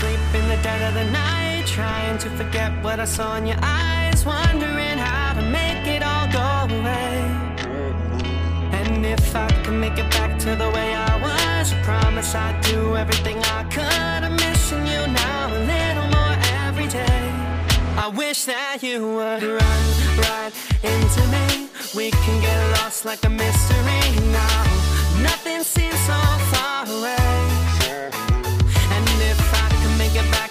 sleep in the dead of the night, trying to forget what I saw in your eyes, wondering how to make it all go away. And if I could make it back to the way I was, I promise I'd do everything I could. I'm missing you now a little more every day. I wish that you would run right into me. We can get lost like a mystery now. Nothing seems so far away.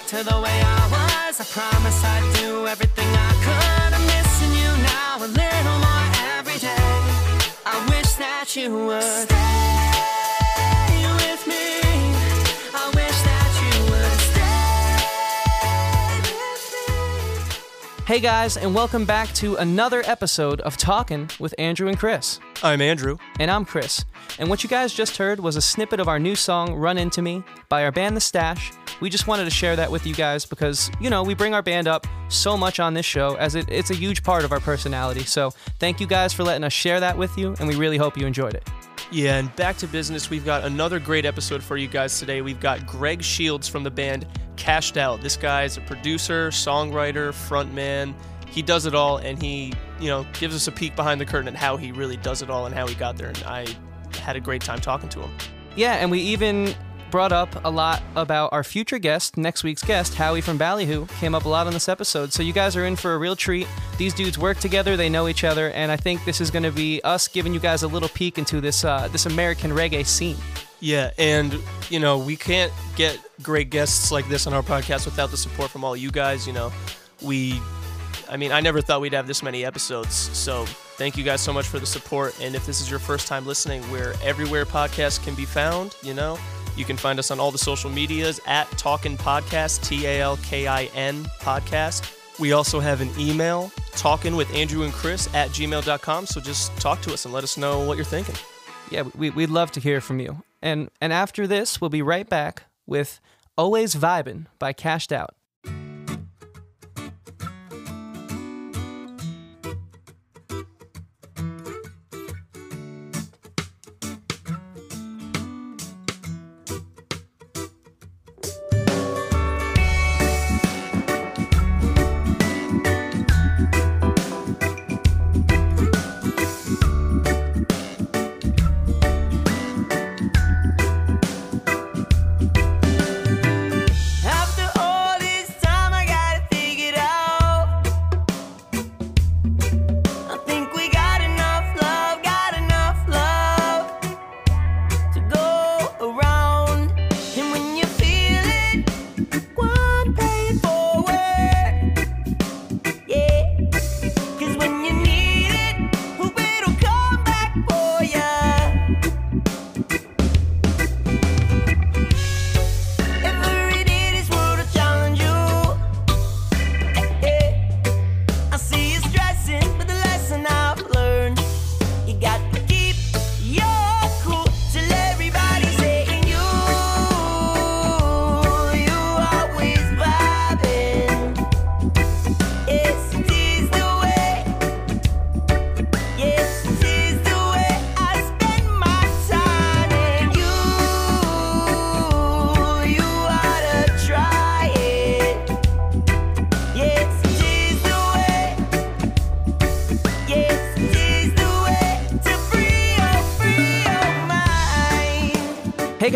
To the way I was, I promise I'd do everything I could. I'm missing you now a little more every day. I wish that you would stay Hey guys, and welcome back to another episode of Talking with Andrew and Chris. I'm Andrew. And I'm Chris. And what you guys just heard was a snippet of our new song, Run Into Me, by our band The Stash. We just wanted to share that with you guys because, you know, we bring our band up so much on this show as it, it's a huge part of our personality. So thank you guys for letting us share that with you, and we really hope you enjoyed it. Yeah, and back to business. We've got another great episode for you guys today. We've got Greg Shields from the band Cashed Out. This guy is a producer, songwriter, frontman. He does it all, and he, you know, gives us a peek behind the curtain at how he really does it all and how he got there. And I had a great time talking to him. Yeah, and we even brought up a lot about our future guest, next week's guest, Howie from Ballyhoo, came up a lot on this episode. So you guys are in for a real treat. These dudes work together, they know each other, and I think this is going to be us giving you guys a little peek into this uh, this American reggae scene. Yeah, and you know, we can't get great guests like this on our podcast without the support from all you guys. You know, we, I mean, I never thought we'd have this many episodes. So thank you guys so much for the support. And if this is your first time listening, we're everywhere podcasts can be found. You know, you can find us on all the social medias at Talkin' Podcast, T A L K I N Podcast. We also have an email, talking with Andrew and Chris at gmail.com. So just talk to us and let us know what you're thinking. Yeah, we, we'd love to hear from you. And, and after this, we'll be right back with Always Vibin' by Cashed Out.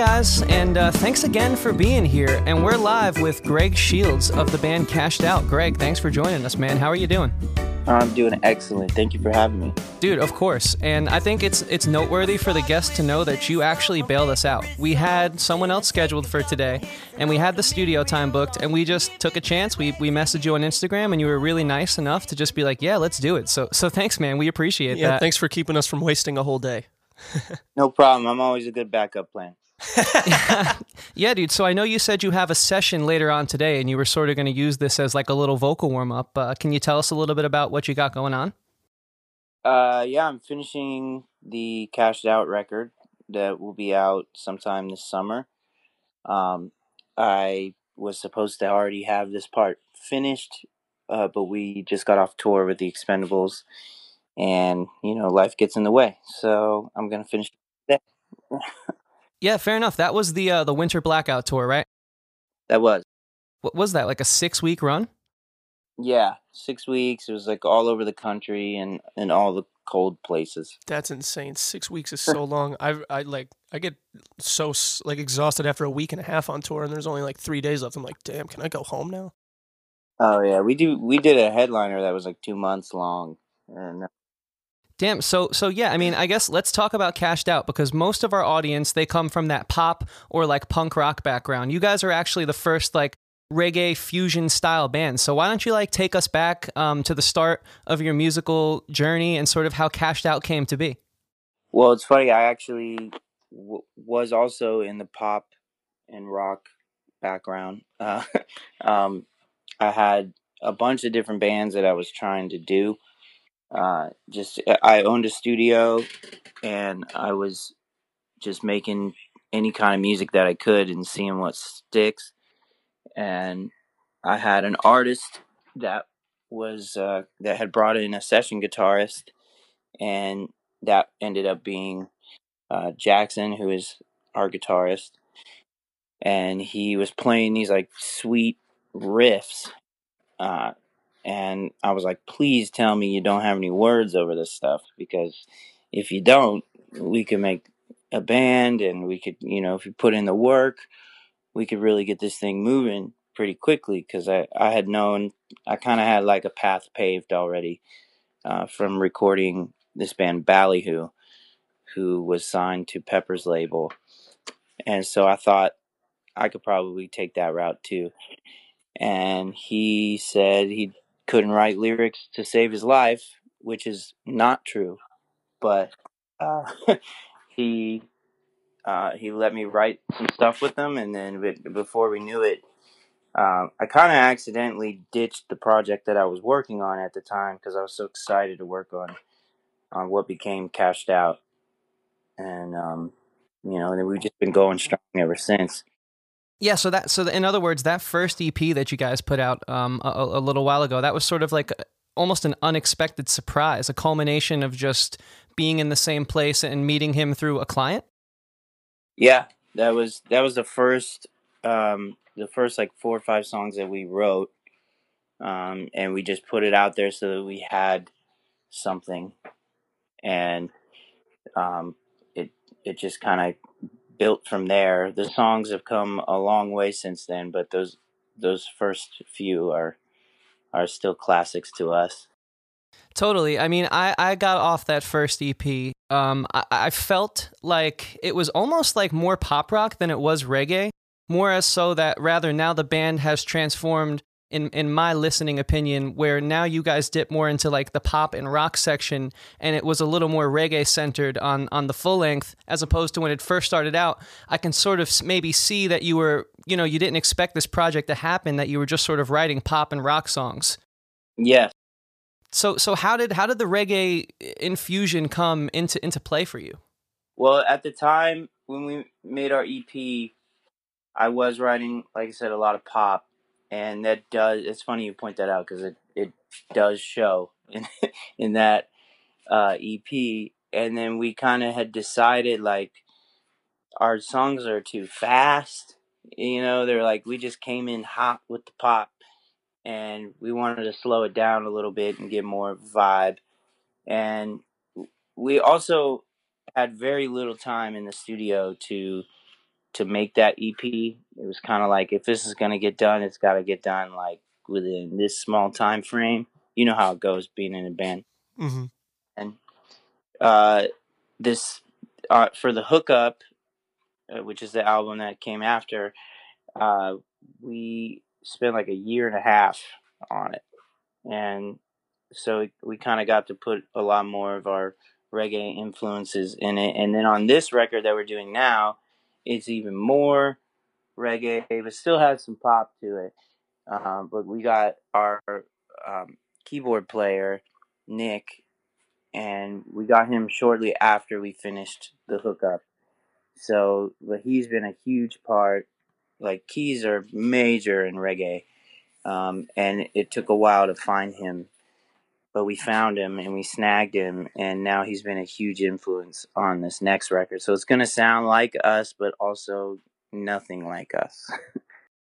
Guys, and uh, thanks again for being here. And we're live with Greg Shields of the band Cashed Out. Greg, thanks for joining us, man. How are you doing? I'm doing excellent. Thank you for having me. Dude, of course. And I think it's it's noteworthy for the guests to know that you actually bailed us out. We had someone else scheduled for today, and we had the studio time booked, and we just took a chance. We we messaged you on Instagram, and you were really nice enough to just be like, "Yeah, let's do it." So so thanks, man. We appreciate Yeah, that. thanks for keeping us from wasting a whole day. No problem. I'm always a good backup plan. yeah, dude. So I know you said you have a session later on today, and you were sort of going to use this as like a little vocal warm up. Uh, can you tell us a little bit about what you got going on? Uh, yeah, I'm finishing the cashed out record that will be out sometime this summer. Um, I was supposed to already have this part finished, uh, but we just got off tour with the Expendables, and you know life gets in the way. So I'm gonna finish that. Yeah, fair enough. That was the uh, the Winter Blackout tour, right? that was What was that? Like a six week run? yeah, six weeks. It was like all over the country and and all the cold places. That's insane. Six weeks is so long. I I like I get so like exhausted after a week and a half on tour, and there's only like three days left. I'm like, damn, can I go home now? Oh yeah, we do. We did a headliner that was like two months long, and Damn. So so yeah, I mean, I guess let's talk about Cashed Out because most of our audience they come from that pop or like punk rock background. You guys are actually the first like reggae fusion style band. So why don't you like take us back um, to the start of your musical journey and sort of how Cashed Out came to be? Well, it's funny. I actually w- was also in the pop and rock background. Uh, um, I had a bunch of different bands that I was trying to do. Uh, just I owned a studio, and I was just making any kind of music that I could and seeing what sticks. And I had an artist that was uh, that had brought in a session guitarist, and that ended up being uh, Jackson, who is our guitarist, and he was playing these like sweet riffs, uh, and I was like, "Please tell me you don't have any words over this stuff, because if you don't, we could make a band, and we could, you know, if you put in the work, we could really get this thing moving pretty quickly." Because I I had known I kind of had like a path paved already uh, from recording this band Ballyhoo who was signed to Pepper's label. And so I thought I could probably take that route too. And he said he couldn't write lyrics to save his life, which is not true. But uh, he uh, he let me write some stuff with him, and then be- before we knew it, um, I kind of accidentally ditched the project that I was working on at the time because I was so excited to work on on what became Cashed Out and um, you know, and we've just been going strong ever since. Yeah, so that so in other words, that first EP that you guys put out um, a, a little while ago, that was sort of like almost an unexpected surprise, a culmination of just being in the same place and meeting him through a client. Yeah, that was that was the first um, the first like four or five songs that we wrote, um, and we just put it out there so that we had something, and um, it it just kind of built from there. The songs have come a long way since then, but those those first few are are still classics to us. Totally. I mean, I, I got off that first EP. Um, I, I felt like it was almost like more pop rock than it was reggae. More as so that rather now the band has transformed in in my listening opinion, where now you guys dip more into like the pop and rock section, and it was a little more reggae centered on on the full length, as opposed to when it first started out. I can sort of maybe see that you were, you know, you didn't expect this project to happen, that you were just sort of writing pop and rock songs. Yes. So so how did how did the reggae infusion come into into play for you? Well, at the time when we made our EP, I was writing, like I said, a lot of pop, and that does. It's funny you point that out because it it does show in in that uh, EP. And then we kind of had decided like our songs are too fast. You know, they're like we just came in hot with the pop, and we wanted to slow it down a little bit and get more vibe. And we also had very little time in the studio to to make that EP. It was kind of like if this is gonna get done, it's got to get done like within this small time frame. You know how it goes being in a band. Mm-hmm. And uh, this uh, for the hookup, uh, which is the album that came after, uh, we spent like a year and a half on it, and so we kind of got to put a lot more of our reggae influences in it. And then on this record that we're doing now, it's even more reggae, but still has some pop to it. Um, but we got our um, keyboard player Nick, and we got him shortly after we finished the hookup. So, but he's been a huge part like keys are major in reggae, um, and it took a while to find him, but we found him and we snagged him, and now he's been a huge influence on this next record. So it's gonna sound like us, but also nothing like us.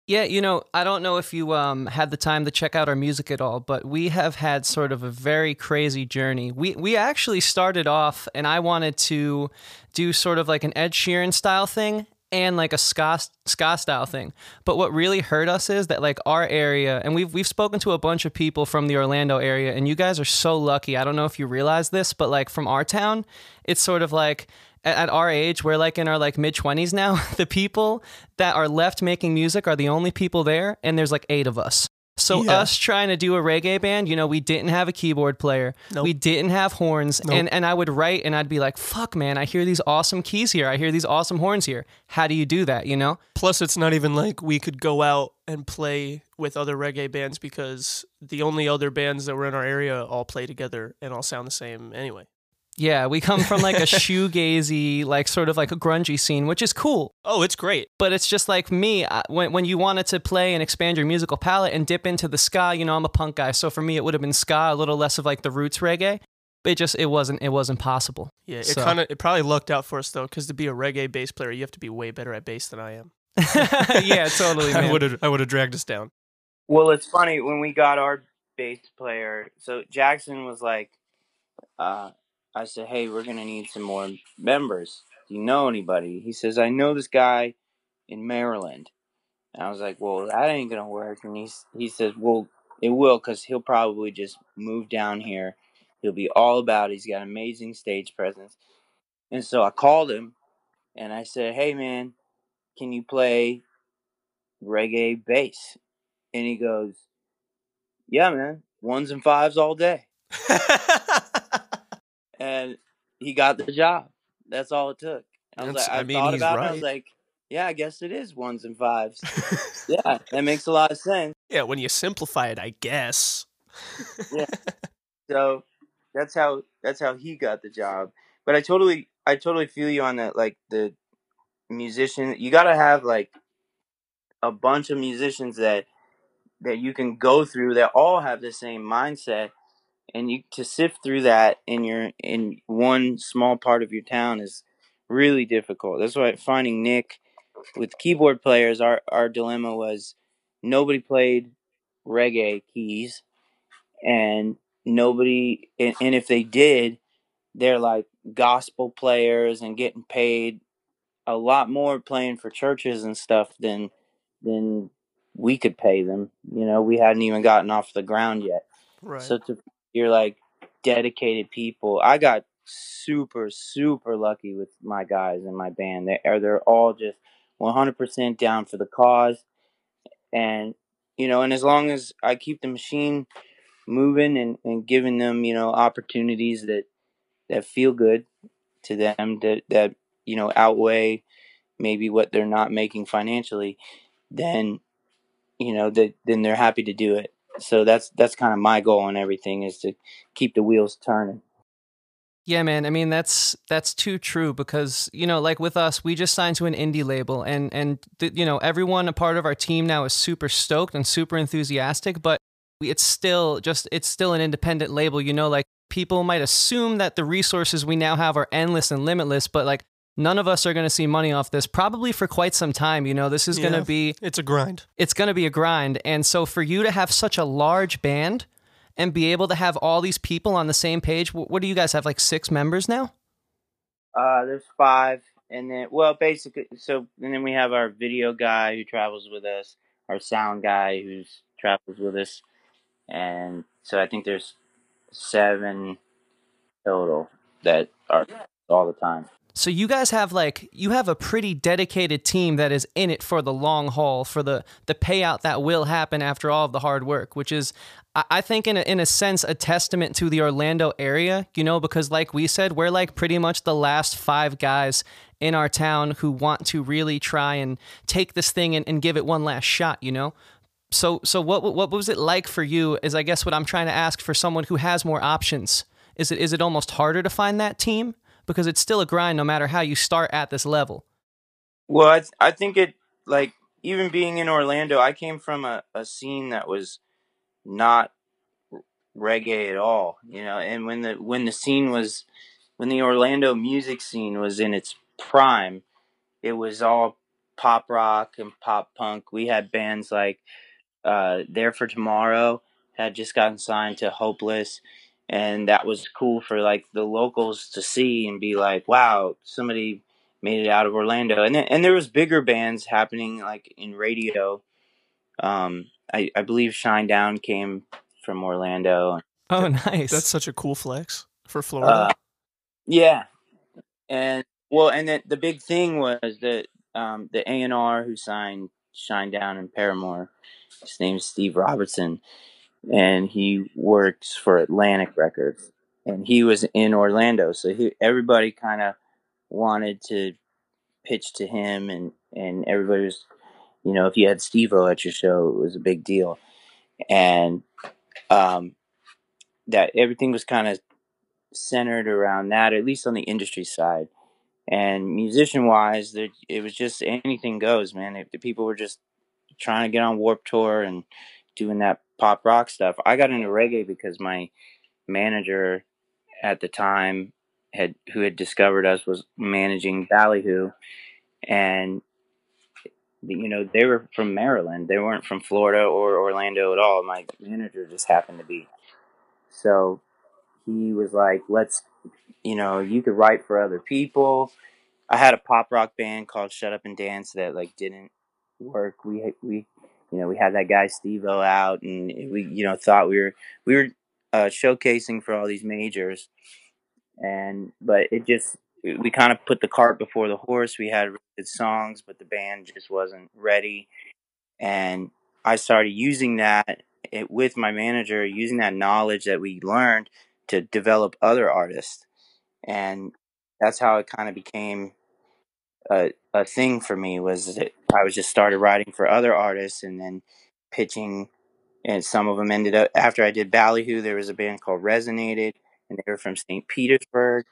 Yeah, you know, I don't know if you um, had the time to check out our music at all, but we have had sort of a very crazy journey. We we actually started off, and I wanted to do sort of like an Ed Sheeran style thing and like a ska ska style thing. But what really hurt us is that like our area, and we've we've spoken to a bunch of people from the Orlando area, and you guys are so lucky. I don't know if you realize this, but like from our town, it's sort of like at, at our age, we're like in our like mid 20s now. The people that are left making music are the only people there, and there's like eight of us. So Yeah. us trying to do a reggae band, you know, we didn't have a keyboard player. Nope. We didn't have horns. Nope. And and I would write and I'd be like, fuck man, I hear these awesome keys here. I hear these awesome horns here. How do you do that, you know? Plus, it's not even like we could go out and play with other reggae bands because the only other bands that were in our area all play together and all sound the same anyway. Yeah, we come from like a shoegazy, like sort of like a grungy scene, which is cool. Oh, it's great. But it's just like me. I- When when you wanted to play and expand your musical palette and dip into the ska, you know, I'm a punk guy, so for me it would have been ska, a little less of like the roots reggae. But it just it wasn't it wasn't possible. Yeah, it So- kind of it probably lucked out for us though, because to be a reggae bass player, you have to be way better at bass than I am. yeah, totally, I would have I would have dragged us down. Well, it's funny when we got our bass player. So Jackson was like, uh, I said, "Hey, we're gonna need some more members. Do you know anybody?" He says, "I know this guy in Maryland." And I was like, "Well, that ain't gonna work." And he's he says, "Well, it will, cause he'll probably just move down here. He'll be all about. it. He's got amazing stage presence." And so I called him, and I said, "Hey, man, can you play reggae bass?" And he goes, Yeah, man, ones and fives all day. And he got the job. That's all it took. I was That's- like, I, I mean, thought about it. I was like, Yeah, I guess it is ones and fives. yeah, that makes a lot of sense. yeah, when you simplify it, I guess. yeah. So that's how that's how he got the job. But I totally I totally feel you on that. Like the musician, you got to have like a bunch of musicians that that you can go through that all have the same mindset, and you to sift through that in your in one small part of your town is really difficult. That's why finding Nick with keyboard players, our our dilemma was nobody played reggae keys and nobody and, and if they did they're like gospel players and getting paid a lot more playing for churches and stuff than than we could pay them you know we hadn't even gotten off the ground yet Right. so to you're like dedicated people. I got super super lucky with my guys in my band. They are they're all just 100% down for the cause. And you know and as long as i keep the machine moving and, and giving them you know opportunities that that feel good to them that that you know outweigh maybe what they're not making financially then you know that then they're happy to do it so that's that's kind of my goal and everything is to keep the wheels turning Yeah, man. I mean, that's that's too true because you know, like with us, we just signed to an indie label, and and th- you know, everyone a part of our team now is super stoked and super enthusiastic. But it's still just it's still an independent label. You know, like people might assume that the resources we now have are endless and limitless, but like none of us are going to see money off this probably for quite some time. You know, this is going to be it's a grind. it's going to be a grind. And so for you to have such a large band and be able to have all these people on the same page, wh- what do you guys have like six members now? uh there's five and then well basically so and then we have our video guy who travels with us our sound guy who's travels with us and so i think there's seven total that are all the time So you guys have like you have a pretty dedicated team that is in it for the long haul, for the the payout that will happen after all of the hard work, which is I think in a, in a sense a testament to the Orlando area, you know, because like we said, we're like pretty much the last five guys in our town who want to really try and take this thing and, and give it one last shot, you know. So so what what was it like for you? Is I guess what I'm trying to ask for someone who has more options. Is it is it almost harder to find that team because it's still a grind no matter how you start at this level. Well, I, th- I think it like even being in Orlando, I came from a, a scene that was not reggae at all, you know. And when the when the scene was when the Orlando music scene was in its prime, it was all pop rock and pop punk. We had bands like uh, There for Tomorrow had just gotten signed to Hopeless, and that was cool for like the locals to see and be like, "Wow, somebody made it out of Orlando." And then, and there was bigger bands happening like in radio. Um, I, I believe Shinedown came from Orlando. Oh, nice. That's such a cool flex for Florida. Uh, yeah, and well, and the, the big thing was that um, the A and R who signed Shinedown and Paramore, his name's Steve Robertson, and he works for Atlantic Records, and he was in Orlando, so he everybody kind of wanted to pitch to him, and and everybody was, you know, if you had Steve-O at your show, it was a big deal, and um, that everything was kind of centered around that, at least on the industry side. And musician wise, there, it was just anything goes, man. If the people were just trying to get on Warped Tour and doing that pop rock stuff, I got into reggae because my manager at the time had who had discovered us was managing Ballyhoo, and you know they were from Maryland. They weren't from Florida or Orlando at all. My manager just happened to be. So he was like, "Let's, you know, you could write for other people." I had a pop rock band called Shut Up and Dance that like didn't work. We we you know we had that guy Steve-O out, and we you know thought we were we were uh, showcasing for all these majors, and but it just we kind of put the cart before the horse. We had good songs, but the band just wasn't ready, and I started using that it, with my manager, using that knowledge that we learned to develop other artists, and that's how it kind of became a, a thing for me. Was that I was just started writing for other artists, and then pitching, and some of them ended up after I did Ballyhoo. There was a band called Resonated, and they were from St. Petersburg,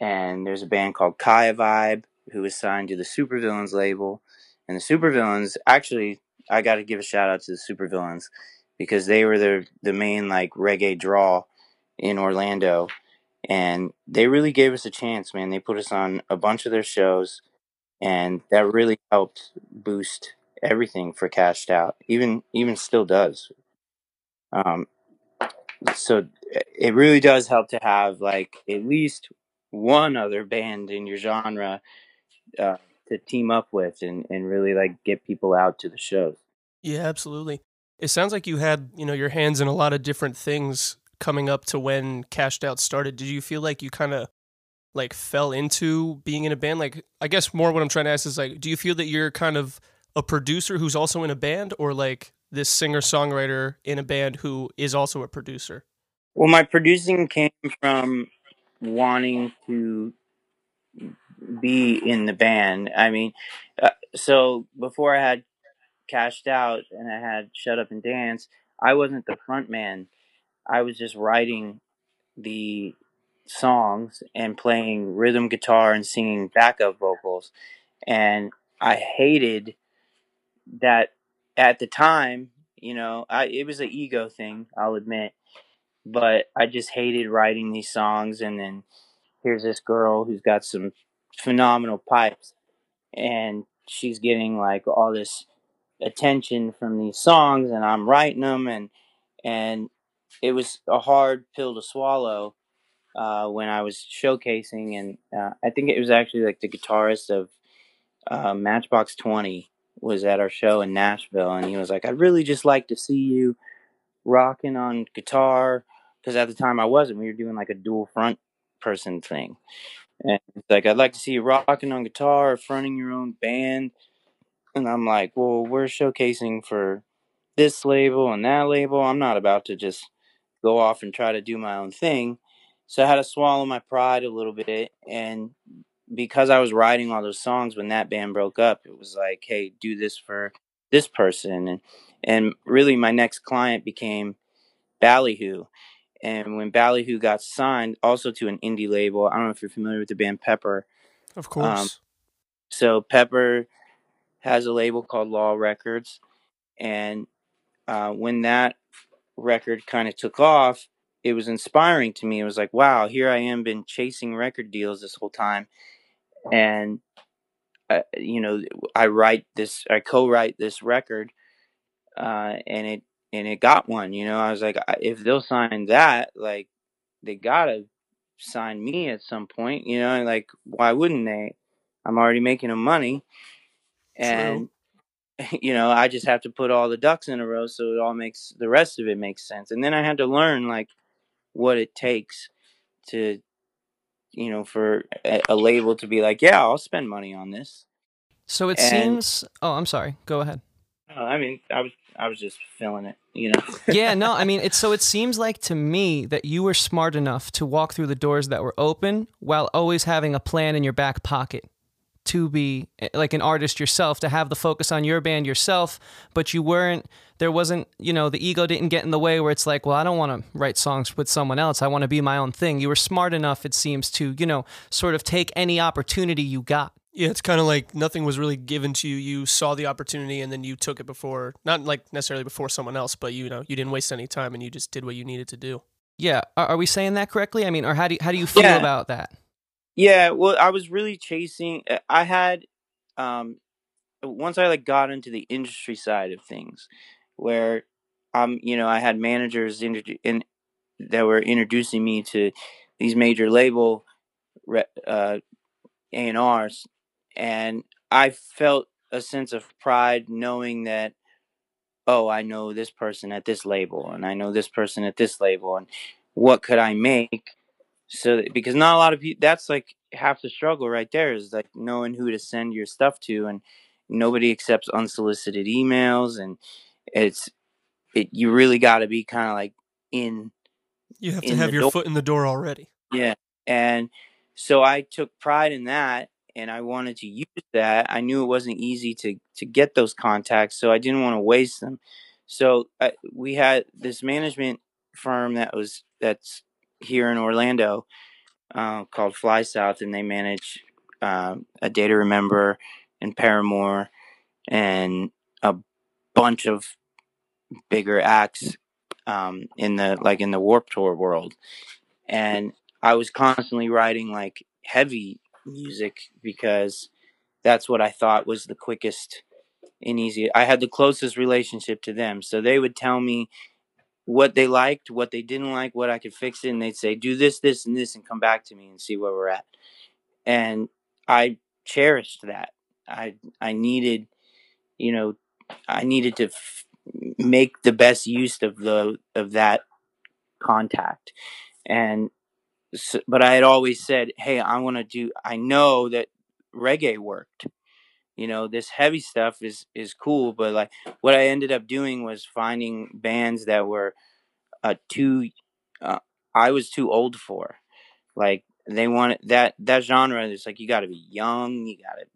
and there's a band called Kaya Vibe who was signed to the Supervillains label, and the Supervillains actually I got to give a shout out to the Supervillains because they were the the main like reggae draw in Orlando, and they really gave us a chance, man. They put us on a bunch of their shows, and that really helped boost everything for Cashed Out. Even even still does. Um, so it really does help to have like at least one other band in your genre uh, to team up with and, and really like get people out to the shows. Yeah, absolutely. It sounds like you had, you know, your hands in a lot of different things coming up to when Cashed Out started. Did you feel like you kind of like fell into being in a band? Like, I guess more what I'm trying to ask is like, do you feel that you're kind of a producer who's also in a band or like this singer songwriter in a band who is also a producer? Well, my producing came from wanting to be in the band. I mean, uh, so before I had cashed out and I had shut up and dance, I wasn't the front man. I was just writing the songs and playing rhythm guitar and singing backup vocals. And I hated that at the time, you know, I, it was an ego thing, I'll admit. But I just hated writing these songs and then here's this girl who's got some phenomenal pipes and she's getting like all this attention from these songs and I'm writing them and and it was a hard pill to swallow uh, when I was showcasing and uh, I think it was actually like the guitarist of uh, Matchbox 20 was at our show in Nashville and he was like I'd really just like to see you rocking on guitar because at the time I wasn't we were doing like a dual front person thing and like, I'd like to see you rocking on guitar, fronting your own band. And I'm like, well, we're showcasing for this label and that label. I'm not about to just go off and try to do my own thing. So I had to swallow my pride a little bit. And because I was writing all those songs when that band broke up, it was like, hey, do this for this person. And, and really, my next client became Ballyhoo. And when Ballyhoo got signed, also to an indie label, I don't know if you're familiar with the band Pepper. Of course. Um, so Pepper has a label called Law Records, and uh, when that record kind of took off, it was inspiring to me. It was like, wow, here I am, been chasing record deals this whole time, and uh, you know, I write this, I co-write this record, uh, and it and it got one. You know, I was like, if they'll sign that, like, they gotta sign me at some point. You know, like, why wouldn't they? I'm already making them money, and you know, I just have to put all the ducks in a row so it all makes the rest of it makes sense. And then I had to learn like what it takes to you know for a, a label to be like, yeah, I'll spend money on this. So it And- seems. Oh, I'm sorry. Go ahead. I mean, I was I was just feeling it, you know. yeah, no, I mean, it's so it seems like to me that you were smart enough to walk through the doors that were open while always having a plan in your back pocket to be eh, like an artist yourself, to have the focus on your band yourself, but you weren't, there wasn't, you know, the ego didn't get in the way where it's like, well, I don't want to write songs with someone else. I want to be my own thing. You were smart enough, it seems, to, you know, sort of take any opportunity you got. Yeah, it's kind of like nothing was really given to you. You saw the opportunity and then you took it before, not like necessarily before someone else, but you know, you didn't waste any time and you just did what you needed to do. Yeah. Are, are we saying that correctly? I mean, or how do you, how do you feel Yeah. about that? Yeah, well, I was really chasing. uh, I had, um, once I like got into the industry side of things, where, um, you know, I had managers in, in that were introducing me to these major label, uh, A and R's, and I felt a sense of pride knowing that, oh, I know this person at this label, and I know this person at this label, and what could I make? So because not a lot of people that's like half the struggle right there is like knowing who to send your stuff to and nobody accepts unsolicited emails and it's it you really got to be kind of like in You have to have your door- foot in the door already. yeah and so i took pride in that and i wanted to use that. I knew it wasn't easy to to get those contacts so i didn't want to waste them. So uh, we had this management firm that was that's here in orlando uh, called fly south and they manage um, a day to remember and paramore and a bunch of bigger acts um, in the like in the warped tour world and I was constantly writing like heavy music because that's what I thought was the quickest and easy. I had the closest relationship to them, so they would tell me what they liked, what they didn't like, what I could fix it, and they'd say do this, this, and this, and come back to me and see where we're at. And I cherished that. I I needed, you know, I needed to f- make the best use of the of that contact, and s but I had always said, "Hey, I want to do. I know that reggae worked. You know, this heavy stuff is is cool, but like what I ended up doing was finding bands that were uh, too. Uh, I was too old for. Like they wanted that that genre. It's like you got to be young. You got to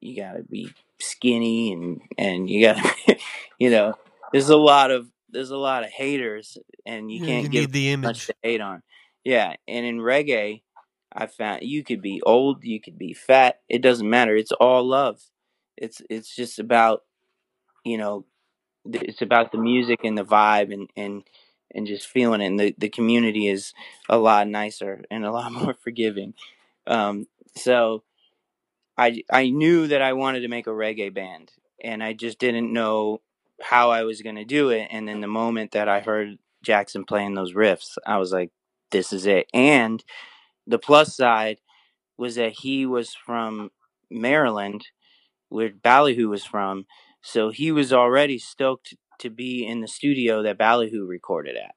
you got to be skinny and and you got to you know. There's a lot of there's a lot of haters, and you can't you give the much image. to hate on. Yeah, and in reggae, I found you could be old, you could be fat. It doesn't matter. It's all love. It's it's just about you know, it's about the music and the vibe and and and just feeling it. And the the community is a lot nicer and a lot more forgiving. Um, so I I knew that I wanted to make a reggae band, and I just didn't know how I was going to do it. And then the moment that I heard Jackson playing those riffs, I was like, "This is it." And the plus side was that he was from Maryland, where Ballyhoo was from, so he was already stoked to be in the studio that Ballyhoo recorded at.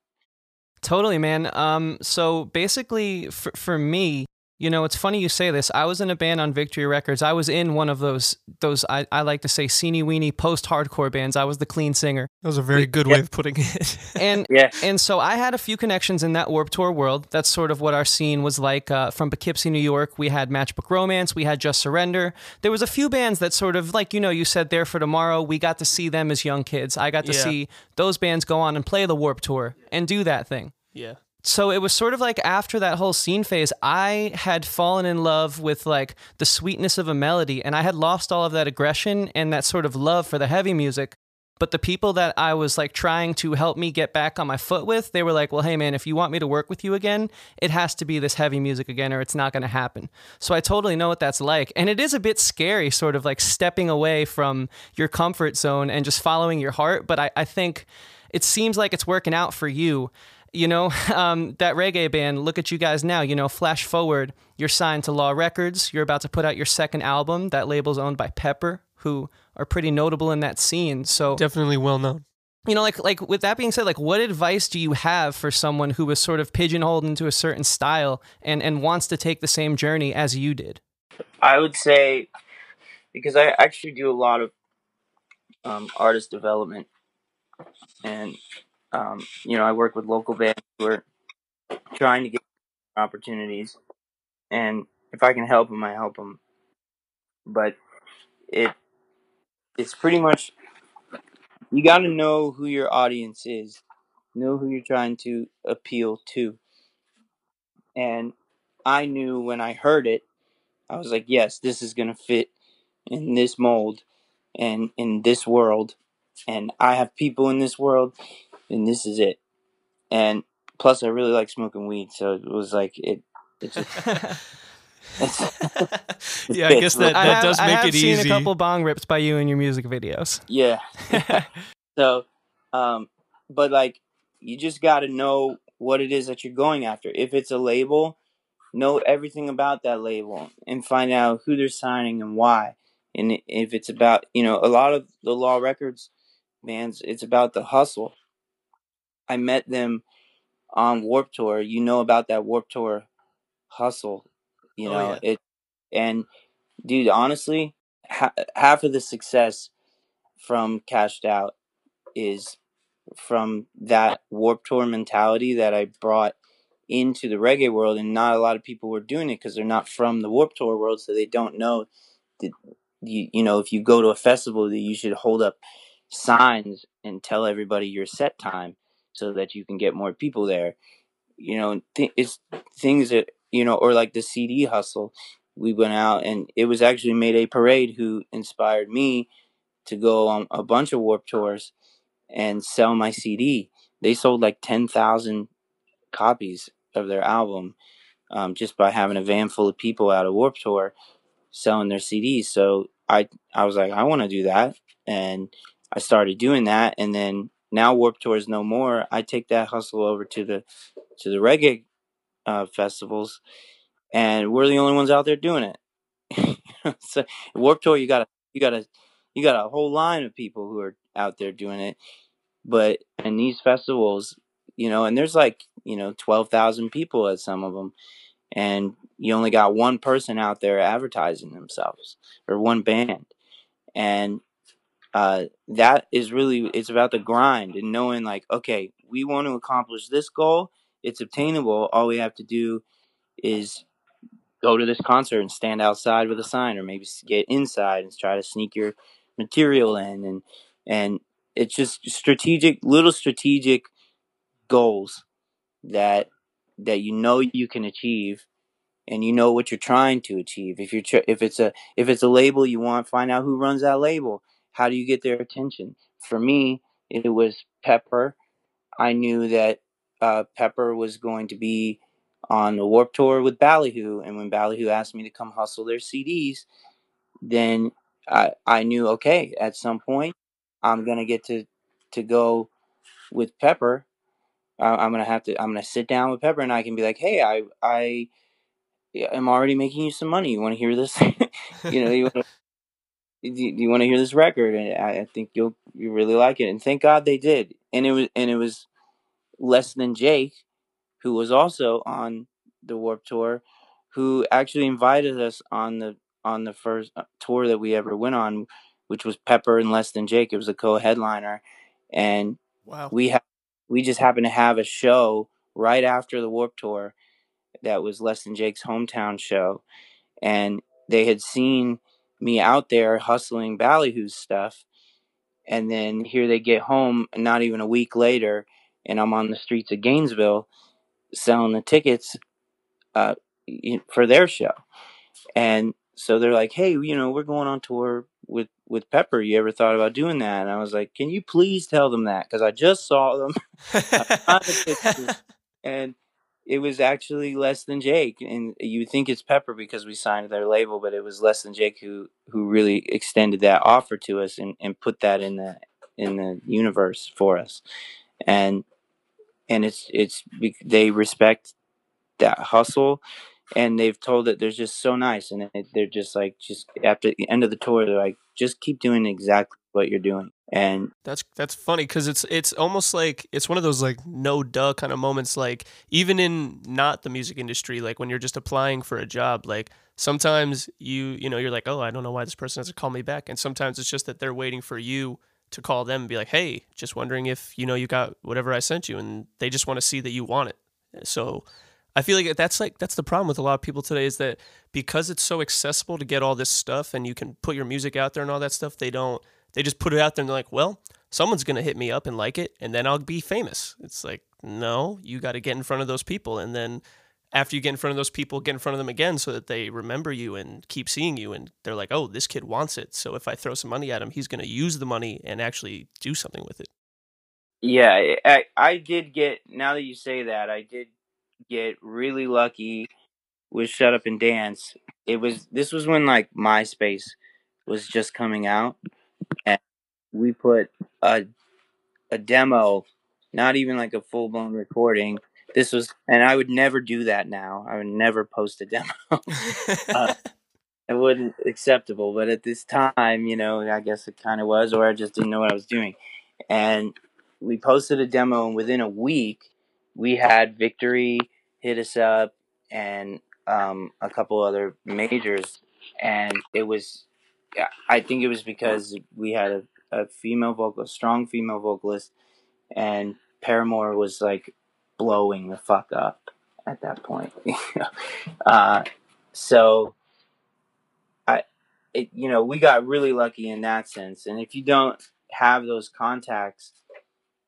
Totally, man. Um, so basically, for, for me, you know, it's funny you say this. I was in a band on Victory Records. I was in one of those those I, I like to say seeny weeny post hardcore bands. I was the clean singer, That was a very good way of putting it. and Yeah, and so I had a few connections in that Warped Tour world. That's sort of what our scene was like. Uh, from Poughkeepsie, New York, we had Matchbook Romance, we had Just Surrender. There was a few bands that sort of like you know you said there for tomorrow. We got to see them as young kids. I got to Yeah. see those bands go on and play the Warped Tour and do that thing. yeah. So it was sort of like after that whole scene phase, I had fallen in love with like the sweetness of a melody and I had lost all of that aggression and that sort of love for the heavy music. But the people that I was like trying to help me get back on my foot with, they were like, well, hey, man, if you want me to work with you again, it has to be this heavy music again, or it's not going to happen. So I totally know what that's like. And it is a bit scary, sort of like stepping away from your comfort zone and just following your heart. But I, I think it seems like it's working out for you you know, um, that reggae band, look at you guys now. You know, flash forward, you're signed to Law Records. You're about to put out your second album. That label's owned by Pepper, who are pretty notable in that scene. So definitely well known. You know, like like with that being said, like what advice do you have for someone who was sort of pigeonholed into a certain style and and wants to take the same journey as you did? I would say because I actually do a lot of um, artist development, and um, you know, I work with local bands who are trying to get opportunities, and if I can help them, I help them. But it it's pretty much you got to know who your audience is, know who you're trying to appeal to, and I knew when I heard it, I was like, yes, this is gonna fit in this mold and in this world, and I have people in this world, and this is it and plus I really like smoking weed, so it was like it. It's just, yeah, I guess that, that have, does make it easy. I have seen easy. a couple bong rips by you in your music videos. Yeah. so, um, but like, you just got to know what it is that you're going after. If it's a label, know everything about that label and find out who they're signing and why. And if it's about, you know, a lot of the Law Records bands, it's about the hustle I met them on Warped Tour. You know about that Warped Tour hustle, you oh, know yeah. it. And dude, honestly, ha- half of the success from Cashed Out is from that Warped Tour mentality that I brought into the reggae world, and not a lot of people were doing it because they're not from the Warped Tour world, so they don't know that you you know if you go to a festival that you should hold up signs and tell everybody your set time so that you can get more people there. You know, th- it's things that you know, or like the CD hustle. We went out and it was actually Mayday Parade who inspired me to go on a bunch of warped tours and sell my CD. They sold like ten thousand copies of their album um, just by having a van full of people out of Warped Tour selling their CDs. So I I was like, I want to do that, and I started doing that, and then now Warped Tour is no more. I take that hustle over to the to the reggae uh, festivals, and we're the only ones out there doing it. so Warped Tour, you got a you got a you got a whole line of people who are out there doing it, but in these festivals, you know, and there's like you know twelve thousand people at some of them, and you only got one person out there advertising themselves or one band, and uh, that is really it's about the grind and knowing like okay we want to accomplish this goal it's obtainable all we have to do is go to this concert and stand outside with a sign or maybe get inside and try to sneak your material in and and it's just strategic little strategic goals that that you know you can achieve and you know what you're trying to achieve. If you're tr- if it's a if it's a label you want find out who runs that label how do you get their attention? For me, it was Pepper. I knew that uh, Pepper was going to be on the Warped Tour with Ballyhoo, and when Ballyhoo asked me to come hustle their CDs, then I I knew okay, at some point I'm gonna get to to go with Pepper. I'm gonna have to I'm gonna sit down with Pepper, and I can be like, hey, I I am already making you some money. You want to hear this? you know, you want to do you, you want to hear this record? And I, I think you'll you really like it. And thank God they did. And it was and it was less than Jake, who was also on the Warped Tour, who actually invited us on the on the first uh, tour that we ever went on, which was Pepper and Less Than Jake. It was a co-headliner, and wow. we ha- we just happened to have a show right after the Warped Tour that was Less Than Jake's hometown show, and they had seen me out there hustling Ballyhoo's stuff. And then here they get home, and not even a week later, and I'm on the streets of Gainesville selling the tickets uh, for their show. And so they're like, "Hey, you know, we're going on tour with with Pepper. You ever thought about doing that?" And I was like, "Can you please tell them that? Because I just saw them, and it was actually less than Jake. And you think it's Pepper because we signed their label, but it was less than Jake who who really extended that offer to us and and put that in the in the universe for us. And and it's it's they respect that hustle and they've told that they're just so nice and they're just like just after the end of the tour they're like just keep doing exactly what you're doing and that's that's funny because it's it's almost like it's one of those like no duh kind of moments like even in not the music industry like when you're just applying for a job like sometimes you you know you're like oh i don't know why this person has to call me back. And sometimes it's just that they're waiting for you to call them and be like hey just wondering if you know you got whatever i sent you and they just want to see that you want it. So I feel like that's like that's the problem with a lot of people today is that because it's so accessible to get all this stuff and you can put your music out there and all that stuff, they don't they just put it out there and they're like, well, someone's gonna hit me up and like it, and then I'll be famous. It's like, no, you got to get in front of those people, and then after you get in front of those people, get in front of them again so that they remember you and keep seeing you, and they're like, oh, this kid wants it, so if I throw some money at him, he's gonna use the money and actually do something with it. Yeah, I I did get. Now that you say that, I did get really lucky with Shut Up and Dance. It was this was when like MySpace was just coming out, and we put a a demo, not even like a full blown recording. This was, and I would never do that now. I would never post a demo. uh, it wasn't acceptable, but at this time, you know, I guess it kind of was, or I just didn't know what I was doing. And we posted a demo, and within a week, we had Victory hit us up and um, a couple other majors, and it was, I think it was because we had a, a female vocal, a strong female vocalist, and Paramore was like blowing the fuck up at that point. uh, so, I, it, you know, we got really lucky in that sense, and if you don't have those contacts,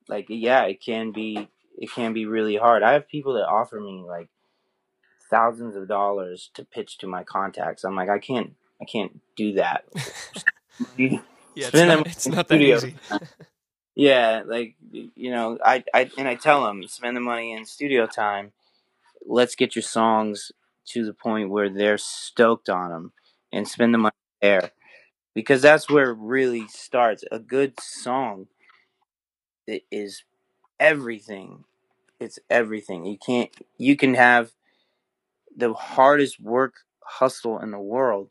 like yeah, it can be it can be really hard. I have people that offer me like thousands of dollars to pitch to my contacts. I'm like, I can't, I can't do that. yeah, it's not, it's not that easy. yeah, like you know, I, I and I tell them spend the money in studio time. Let's get your songs to the point where they're stoked on them, and spend the money there, because that's where it really starts. A good song is everything it's everything. You can't you can have the hardest work hustle in the world,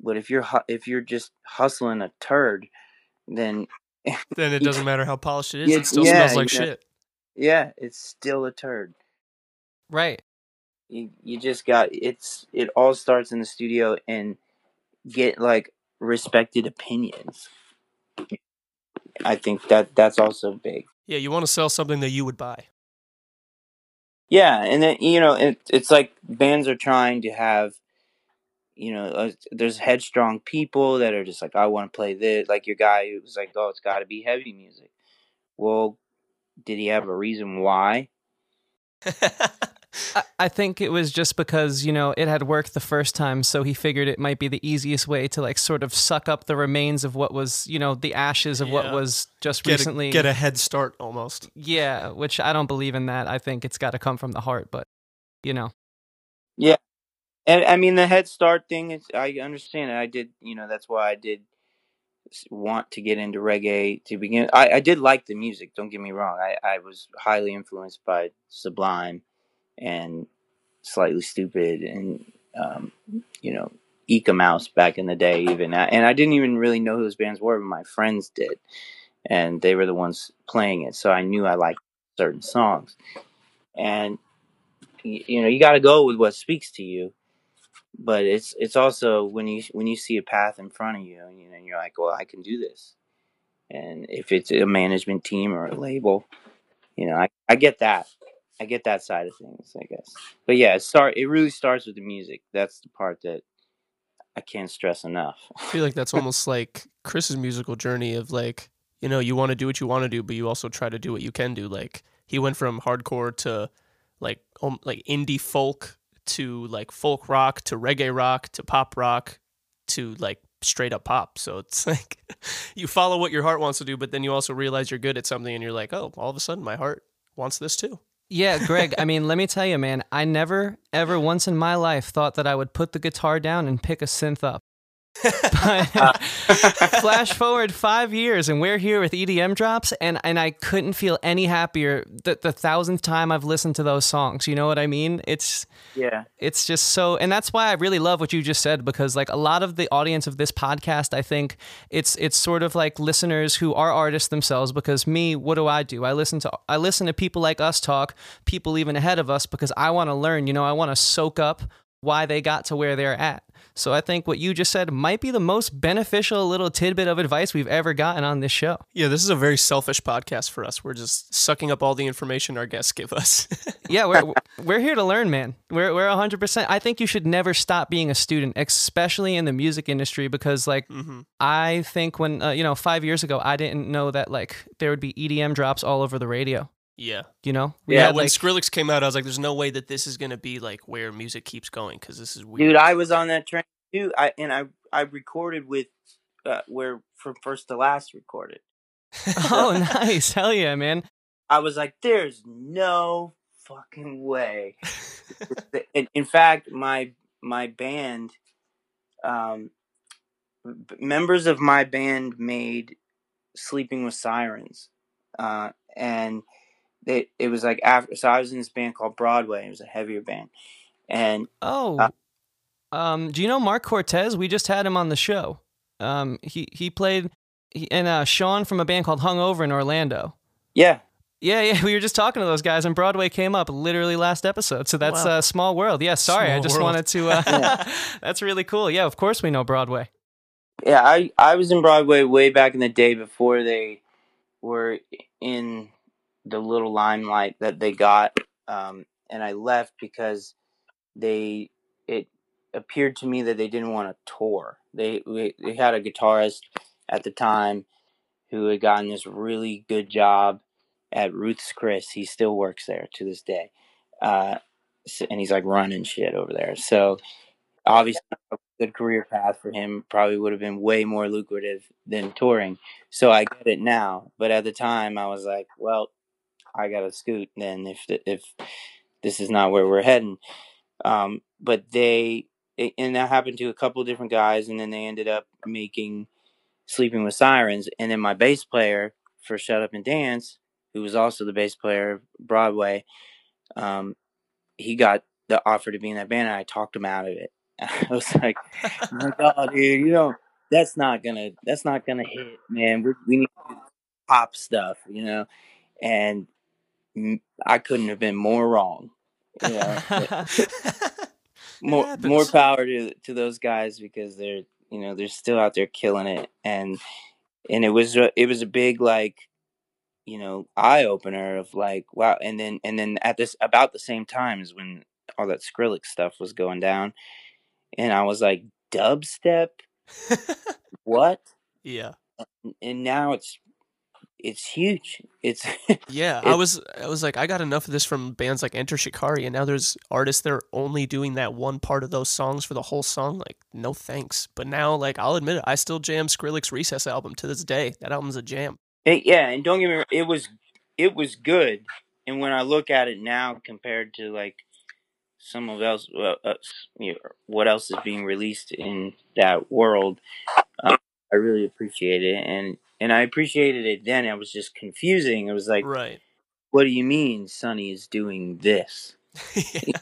but if you're if you're just hustling a turd, then then it doesn't matter how polished it is. It, it still yeah, smells like yeah. shit. Yeah, it's still a turd. Right. You you just got it's it all starts in the studio and get like respected opinions. I think that that's also big. Yeah, you want to sell something that you would buy. Yeah, and then you know it, it's like bands are trying to have, you know, uh, there's headstrong people that are just like I want to play this. Like your guy who was like, oh, it's got to be heavy music. Well, did he have a reason why? I think it was just because, you know, it had worked the first time, so he figured it might be the easiest way to like sort of suck up the remains of what was, you know, the ashes of yeah. what was just get recently a, get a head start almost. Yeah, which I don't believe in that. I think it's got to come from the heart, but you know. Yeah. And I mean the head start thing is I understand. I did, you know, that's why I did want to get into reggae to begin. I, I did like the music, don't get me wrong. I, I was highly influenced by Sublime and Slightly Stoopid and um, you know Eek-A-Mouse back in the day even and I didn't even really know who those bands were but my friends did and they were the ones playing it so I knew I liked certain songs and you know you got to go with what speaks to you but it's it's also when you when you see a path in front of you and, you know you're like well I can do this and if it's a management team or a label you know I, I get that I get that side of things, I guess. But yeah, it start it really starts with the music. That's the part that I can't stress enough. I feel like that's almost like Chris's musical journey of like, you know, you want to do what you want to do, but you also try to do what you can do. Like he went from hardcore to like um, like indie folk to like folk rock to reggae rock to pop rock to like straight up pop. So it's like you follow what your heart wants to do, but then you also realize you're good at something and you're like, oh, all of a sudden my heart wants this too. Yeah, Greg, I mean, let me tell you, man, I never, ever once in my life thought that I would put the guitar down and pick a synth up. But flash forward five years and we're here with EDM drops and, and I couldn't feel any happier the, the thousandth time I've listened to those songs. You know what I mean? It's Yeah. it's just so and that's why I really love what you just said because like a lot of the audience of this podcast I think it's it's sort of like listeners who are artists themselves because me what do I do I listen to I listen to people like us talk people even ahead of us because I want to learn you know I want to soak up why they got to where they're at so I think what you just said might be the most beneficial little tidbit of advice we've ever gotten on this show Yeah, this is a very selfish podcast for us. We're just sucking up all the information our guests give us. yeah, we're we're here to learn, man. We're we're hundred percent. I think you should never stop being a student, especially in the music industry, because like hmm I think when uh, you know five years ago, I didn't know that like there would be EDM drops all over the radio. Yeah. You know, Yeah, had, when like, Skrillex came out, I was like, "There's no way that this is gonna be like where music keeps going because this is weird." Dude, I was on that train too. I and I I recorded with uh, where from first to last recorded. oh, nice, hell yeah, man. I was like, "There's no fucking way." in, in fact, my my band, um, b- members of my band made "Sleeping with Sirens," uh, and they it was like after. So I was in this band called Broadway. It was a heavier band, and Oh, Uh, um, do you know Mark Cortez? We just had him on the show. Um, he he played, he, and uh, Sean from a band called Hungover in Orlando. yeah, Yeah, yeah, we were just talking to those guys, and Broadway came up literally last episode. So that's Wow. uh, small world. Yeah, sorry, I just world. wanted to. Uh, Yeah. that's really cool. Yeah, of course we know Broadway. yeah. I I was in Broadway way back in the day before they were in the little limelight that they got, um, and I left because they it appeared to me that they didn't want to tour. They we, they had a guitarist at the time who had gotten this really good job at Ruth's Chris. He still works there to this day, uh, and he's like running shit over there. So obviously, a good career path for him probably would have been way more lucrative than touring. So I get it now, but at the time I was like, well, I gotta scoot then if if this is not where we're heading. Um, but they and that happened to a couple different guys, and then they ended up making Sleeping with Sirens, and then my bass player for Shut Up and Dance, who was also the bass player of Broadway, um, he got the offer to be in that band, and I talked him out of it. I was like, oh my god, dude, you know, that's not gonna, that's not gonna hit, man. We're, we need pop stuff, you know, and I couldn't have been more wrong. You know, more happens. more power to to those guys because they're you know they're still out there killing it and and it was a- it was a big like you know eye opener of like wow and then and then at this about the same time is when all that Skrillex stuff was going down and I was like dubstep what yeah. and now it's it's huge it's Yeah, I was I was like I got enough of this from bands like Enter Shikari and now there's artists that are only doing that one part of those songs for the whole song. Like, no thanks. But now like I'll admit it, I still jam Skrillex Recess album to this day. That album's a jam. It, yeah, and don't get me wrong, it was it was good. And when I look at it now compared to like some of else, uh, you know, what else is being released in that world, um, I really appreciate it. And and I appreciated it then. It was just confusing. It was like, Right. what do you mean, Sonny is doing this? yeah.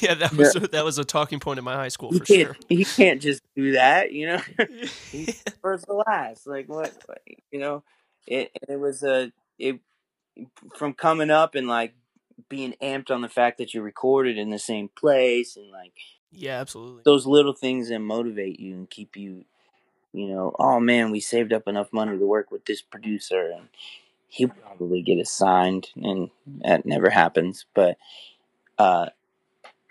yeah, that was that was a talking point in my high school for sure. He can't just do that, you know. first to last. Like what, what- you know? It and it was a it from coming up and like being amped on the fact that you recorded in the same place and like yeah, absolutely. those little things that motivate you and keep you, you know. Oh man, we saved up enough money to work with this producer and he'll probably get us signed, and that never happens. But uh,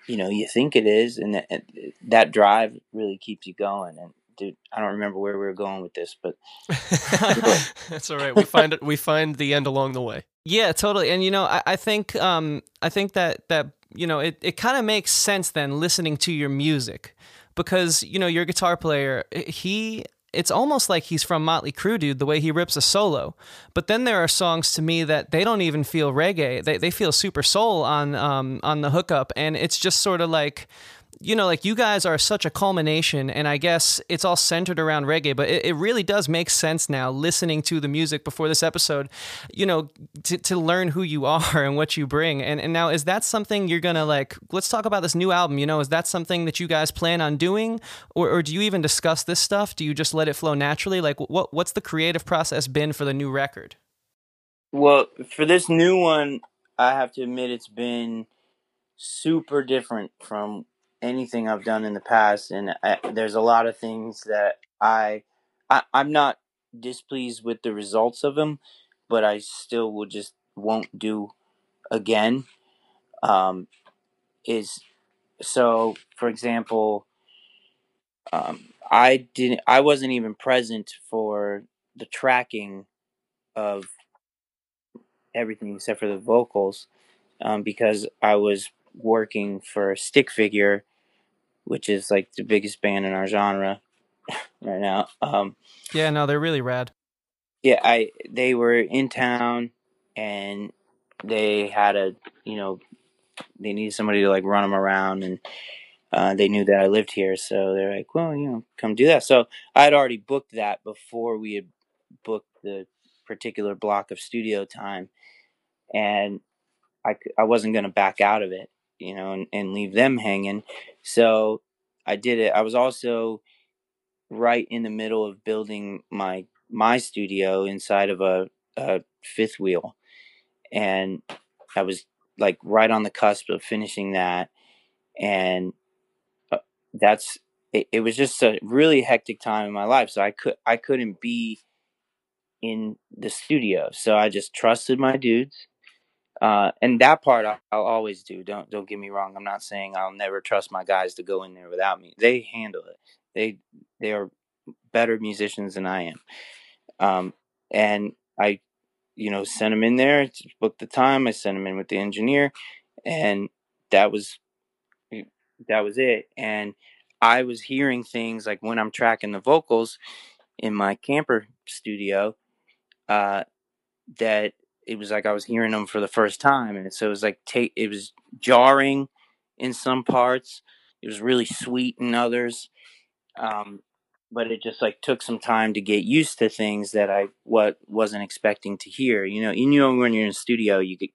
you know, you think it is, and that, that drive really keeps you going. And dude, I don't remember where we were going with this, but That's all right. We find it. We find the end along the way. Yeah, totally. And you know, I, I think um, I think that that you know it, it kind of makes sense then listening to your music because you know your guitar player he it's almost like he's from Motley Crue, dude, the way he rips a solo. But then there are songs to me that they don't even feel reggae; they they feel super soul on um on the hookup, and it's just sort of like you know, like you guys are such a culmination, and I guess it's all centered around reggae, but it, it really does make sense now listening to the music before this episode, you know, to, to learn who you are and what you bring. And, and now, is that something you're going to like? Let's talk about this new album. You know, is that something that you guys plan on doing, or, or do you even discuss this stuff? Do you just let it flow naturally? Like, what, what's the creative process been for the new record? Well, for this new one, I have to admit it's been super different from anything I've done in the past, and I, there's a lot of things that I, I I'm not displeased with the results of them, but I still will just won't do again. Um, is so, for example, um, I didn't. I wasn't even present for the tracking of everything except for the vocals um, because I was working for Stick Figure which is like the biggest band in our genre right now. Um, yeah, no, they're really rad. Yeah, I they were in town and they had a you know they needed somebody to like run them around and uh, they knew that I lived here, so they're like, well, you know, come do that. So I had already booked that before we had booked the particular block of studio time, and I I wasn't going to back out of it you know, and, and leave them hanging. So I did it. I was also right in the middle of building my my studio inside of a, a fifth wheel, and I was like right on the cusp of finishing that, and uh, that's it, it was just a really hectic time in my life. So I could I couldn't be in the studio, so I just trusted my dudes uh, and that part I'll, I'll, always do. Don't don't get me wrong. I'm not saying I'll never trust my guys to go in there without me. They handle it. They they are better musicians than I am. Um, and I, you know, sent them in there. Booked the time. I sent them in with the engineer, and that was that was it. And I was hearing things like when I'm tracking the vocals in my camper studio, uh, that it was like I was hearing them for the first time, and so it was like it was jarring in some parts. It was really sweet in others, um, but it just like took some time to get used to things that I what wasn't expecting to hear. You know, you know when you're in studio, you get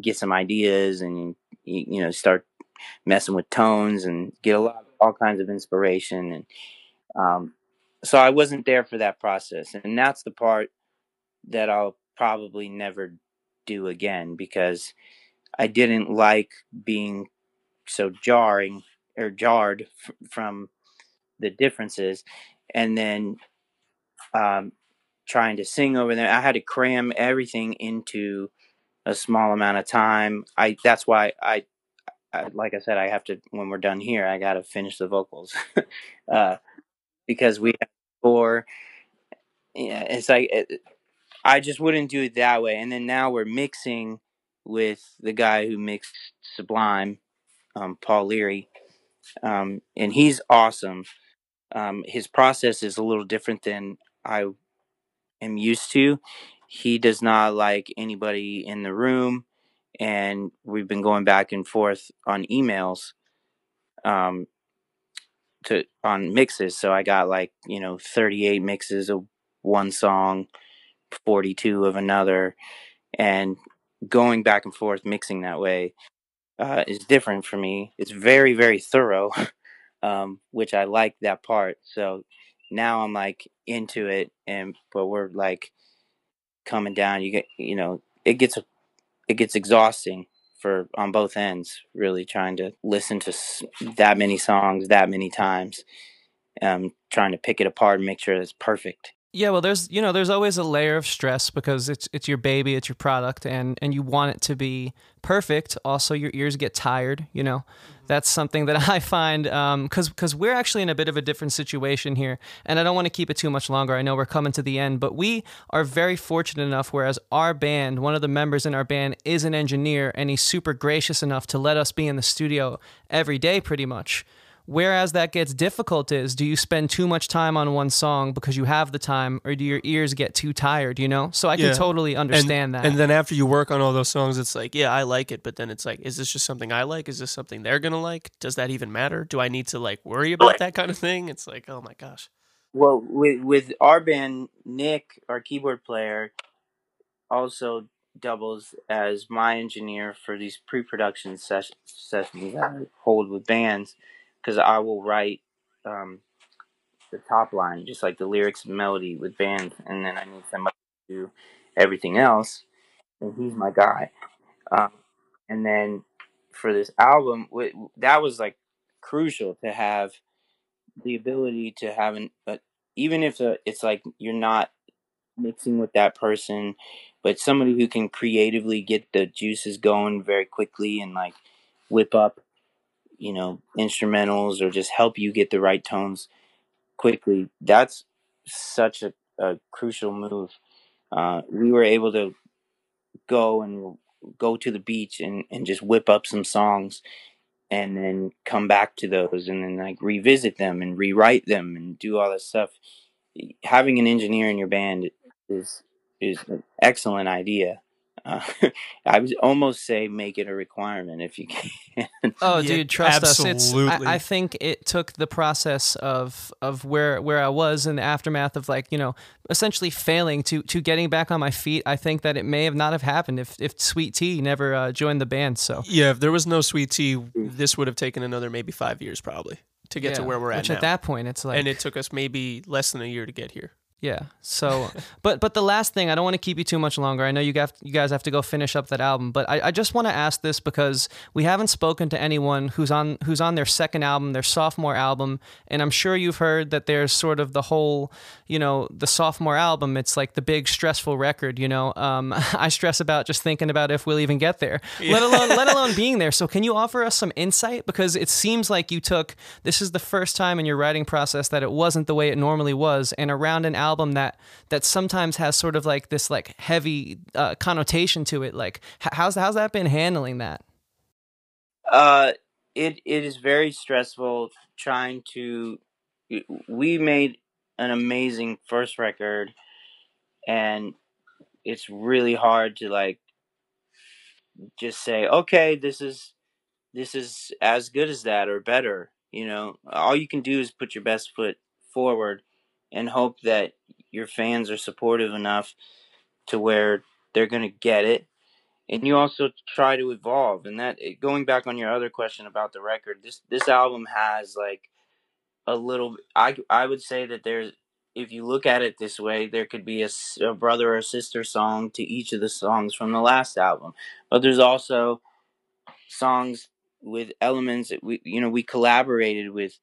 get some ideas and you, you know start messing with tones and get a lot of all kinds of inspiration and um, so I wasn't there for that process, and that's the part that I'll probably never do again because I didn't like being so jarring or jarred f- from the differences and then um, trying to sing over there. I had to cram everything into a small amount of time. I that's why I, I like I said I have to when we're done here I got to finish the vocals uh, because we have four. Yeah, it's like it, I just wouldn't do it that way. And then now we're mixing with the guy who mixed Sublime, um, Paul Leary, um, and he's awesome. Um, his process is a little different than I am used to. He does not like anybody in the room, and we've been going back and forth on emails um, to on mixes. So I got like you know 38 mixes of one song 42 of another and going back and forth mixing that way uh, is different for me. It's very very thorough um, which i like that part. So now i'm like into it and but we're like coming down. You get you know it gets it gets exhausting for on both ends really trying to listen to that many songs that many times um trying to pick it apart and make sure it's perfect yeah, well, there's you know there's always a layer of stress because it's it's your baby, it's your product, and and you want it to be perfect. Also, your ears get tired, you know. that's something that I find because um, because we're actually in a bit of a different situation here, and I don't want to keep it too much longer. I know we're coming to the end, but we are very fortunate enough. Whereas our band, one of the members in our band, is an engineer, and he's super gracious enough to let us be in the studio every day, pretty much. Whereas that gets difficult is do you spend too much time on one song because you have the time, or do your ears get too tired, you know? So I can Yeah. totally understand and, that. And then after you work on all those songs, it's like, yeah, I like it, but then it's like, is this just something I like? Is this something they're gonna like? Does that even matter? Do I need to like worry about that kind of thing? It's like, oh my gosh. Well, with with our band, Nick, our keyboard player, also doubles as my engineer for these pre-production ses- sessions that I hold with bands, because I will write um, the top line, just like the lyrics and melody with bands, and then I need somebody to do everything else, and he's my guy. Um, and then for this album, wi- that was like crucial to have the ability to have an, even if uh, it's like you're not mixing with that person, but somebody who can creatively get the juices going very quickly and like whip up, you know, instrumentals or just help you get the right tones quickly. That's such a, a crucial move. Uh, we were able to go and go to the beach and, and just whip up some songs and then come back to those and then like revisit them and rewrite them and do all this stuff. Having an engineer in your band is is an excellent idea. Uh, I would almost say make it a requirement if you can. Oh, Yeah, dude, trust us. It's absolutely. I, I think it took the process of of where where I was in the aftermath of like you know essentially failing to to getting back on my feet. I think that it may have not have happened if if Sweet Tea never uh, joined the band. So Yeah, if there was no sweet tea, this would have taken another maybe five years probably to get to where we're at which now. at that point it's like and it took us maybe less than a year to get here. Yeah. So, but but the last thing, I don't want to keep you too much longer. I know you got you guys have to go finish up that album, but I, I just want to ask this because we haven't spoken to anyone who's on who's on their second album, their sophomore album, and I'm sure you've heard that there's sort of the whole, you know, the sophomore album. It's like the big stressful record. You know, um, I stress about just thinking about if we'll even get there, let alone let alone being there. So, can you offer us some insight because it seems like you took this is the first time in your writing process that it wasn't the way it normally was, and around an album that that sometimes has sort of like this like heavy uh, connotation to it. Like, how's how's that been handling that? Uh, it it is very stressful trying to. We made an amazing first record, and it's really hard to like just say, okay, this is this is as good as that or better. You know, all you can do is put your best foot forward and hope that your fans are supportive enough to where they're gonna get it. And you also try to evolve and that eh, going back on your other question about the record this this album has like a little i i would say that there's if you look at it this way there could be a brother or sister song to each of the songs from the last album. But there's also songs with elements that we you know we collaborated with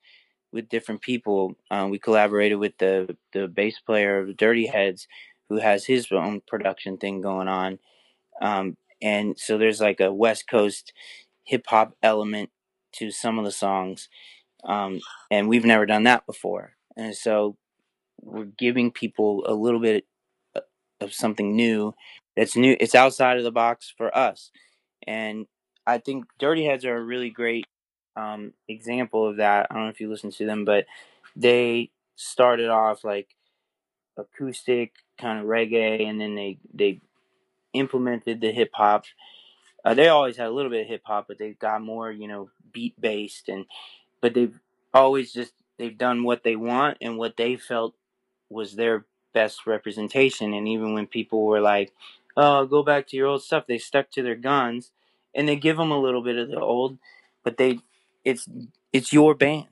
with different people. Um, we collaborated with the the bass player of dirty heads who has his own production thing going on. Um, and so there's like a West Coast hip hop element to some of the songs, um, and we've never done that before, and so we're giving people a little bit of something new that's new. It's outside of the box for us, and I think Dirty Heads are a really great um, example of that. I don't know if you listen to them, but they started off like acoustic kind of reggae, and then they they implemented the hip hop. Uh, they always had a little bit of hip hop, but they've got more, you know, beat based, and but they've always just they've done what they want and what they felt was their best representation. And even when people were like, "Oh, go back to your old stuff," they stuck to their guns, and they give them a little bit of the old, but they it's it's your band,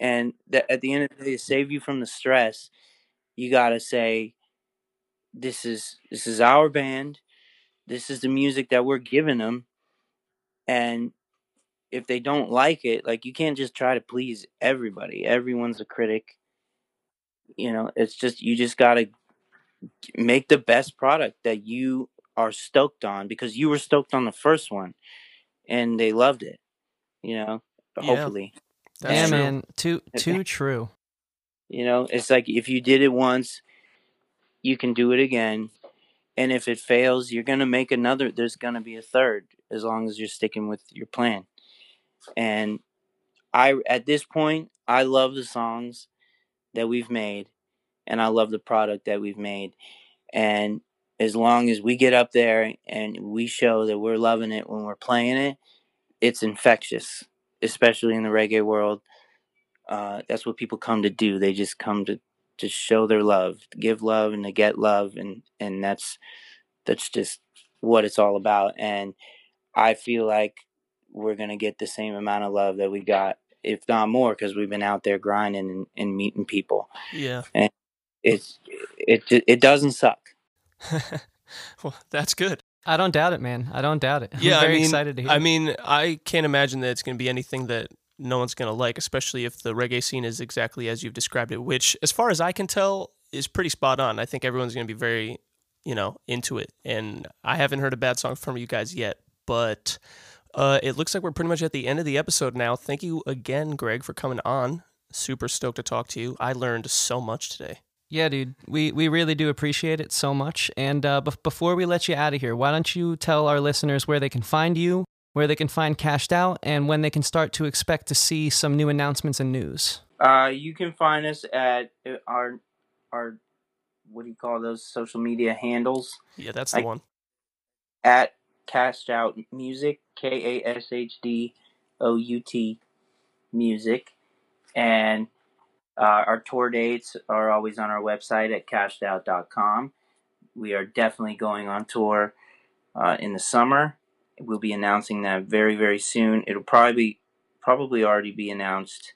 and at the end of the day, to save you from the stress, you gotta say this is this is our band. This is the music that we're giving them and if they don't like it like you can't just try to please everybody. Everyone's a critic. You know it's just you just got to make the best product that you are stoked on because you were stoked on the first one and they loved it You know, Yeah. hopefully. That's yeah, true. man. Too too true. You know, it's like if you did it once, you can do it again. And if it fails, you're going to make another. There's going to be a third as long as you're sticking with your plan. And I, at this point, I love the songs that we've made and I love the product that we've made. And as long as we get up there and we show that we're loving it when we're playing it, it's infectious, especially in the reggae world uh, that's what people come to do. They just come to to show their love, give love, and to get love, and and that's that's just what it's all about. And I feel like we're gonna get the same amount of love that we got, if not more, because we've been out there grinding and, and meeting people. Yeah. and It's it it, it doesn't suck. well, that's good. I don't doubt it, man. I don't doubt it. I'm Yeah, I very mean- excited to hear. I mean, I can't imagine that it's going to be anything that no one's going to like, especially if the reggae scene is exactly as you've described it, which, as far as I can tell, is pretty spot on. I think everyone's going to be very, you know, into it. And I haven't heard a bad song from you guys yet, but uh, it looks like we're pretty much at the end of the episode now. Thank you again, Greg, for coming on. Super stoked to talk to you. I learned so much today. Yeah, dude, we, we really do appreciate it so much. And uh, bef- before we let you out of here, why don't you tell our listeners where they can find you, where they can find Kash'd Out, and when they can start to expect to see some new announcements and news? Uh, you can find us at uh, our our what do you call those social media handles? Yeah, that's the I- one. at Kash'd Out Music, K A S H D O U T Music. And uh, our tour dates are always on our website at kashdout.com. We are definitely going on tour uh, in the summer. We'll be announcing that very, very soon. It'll probably be, probably already be announced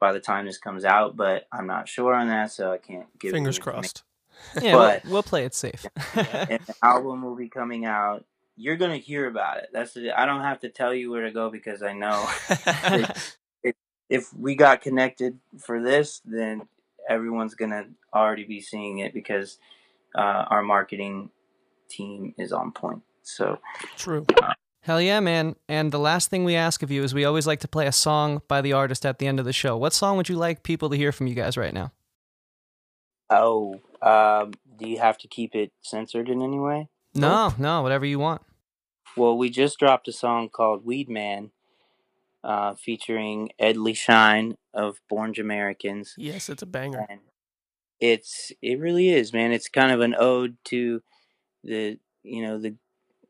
by the time this comes out, but I'm not sure on that, so I can't give Fingers crossed. Yeah, But- we'll, we'll play it safe. and the album will be coming out. You're gonna hear about it. That's the, I don't have to tell you where to go because I know if we got connected for this, then everyone's gonna already be seeing it because uh, our marketing team is on point. So True. Hell yeah, man. And the last thing we ask of you is we always like to play a song by the artist at the end of the show. What song would you like people to hear from you guys right now? oh, um, do you have to keep it censored in any way? No, no, whatever you want. Well, we just dropped a song called Weed Man, uh, featuring Edley Shine of Born Jamaicans. Yes, it's a banger. and it's it really is man it's kind of an ode to the you know the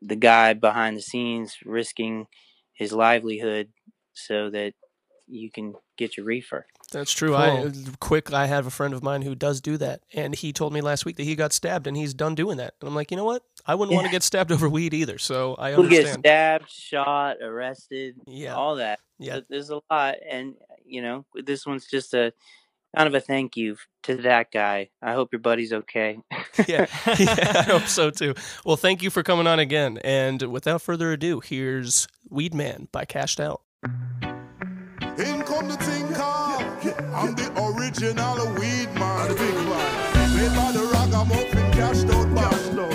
the guy behind the scenes risking his livelihood so that you can get your reefer That's true. I quick. I have a friend of mine who does do that, and he told me last week that he got stabbed, and he's done doing that. And I'm like, you know what? I wouldn't want to get stabbed over weed either. So I people get understand. stabbed shot arrested Yeah. all that Yeah. There's a lot and you know this one's just a kind of a thank you to that guy i hope your buddy's okay yeah, yeah, I hope so too. Well, thank you for coming on again. And without further ado, here's Weed Man by Kash'd Out. In come the thing called I'm the original weed man. The big man. Played by the ragamuffin, Kash'd Out band. No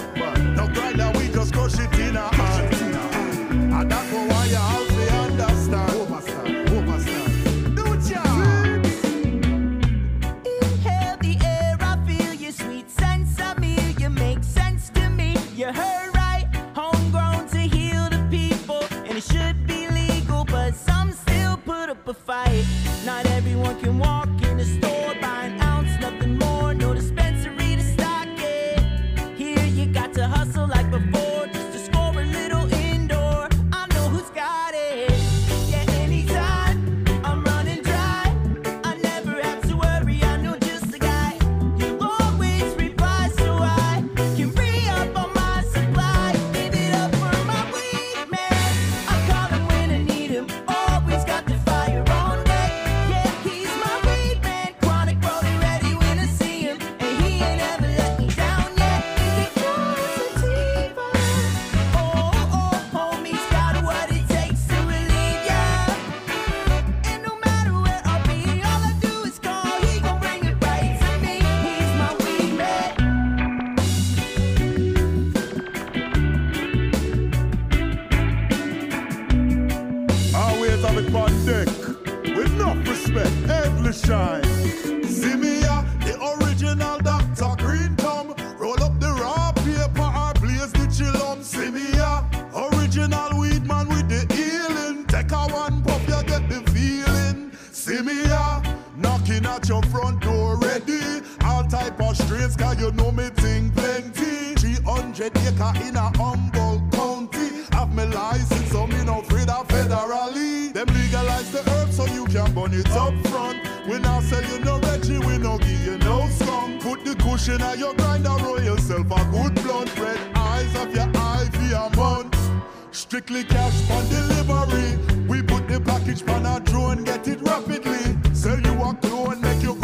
See me ya, knocking at your front door ready. All type of strains, cause you know me think plenty. 300 acre in a humble county. Have me license, so me no afraid of federally. Them legalize the herb so you can burn it up front. We now sell you no Reggie, we no give you no skunk. Put the cushion on your grinder, roll yourself a good blunt. Red eyes of your eye for a month. Strictly cash on delivery. We put the package on a drone, get it rapidly. Sell you a clone, make you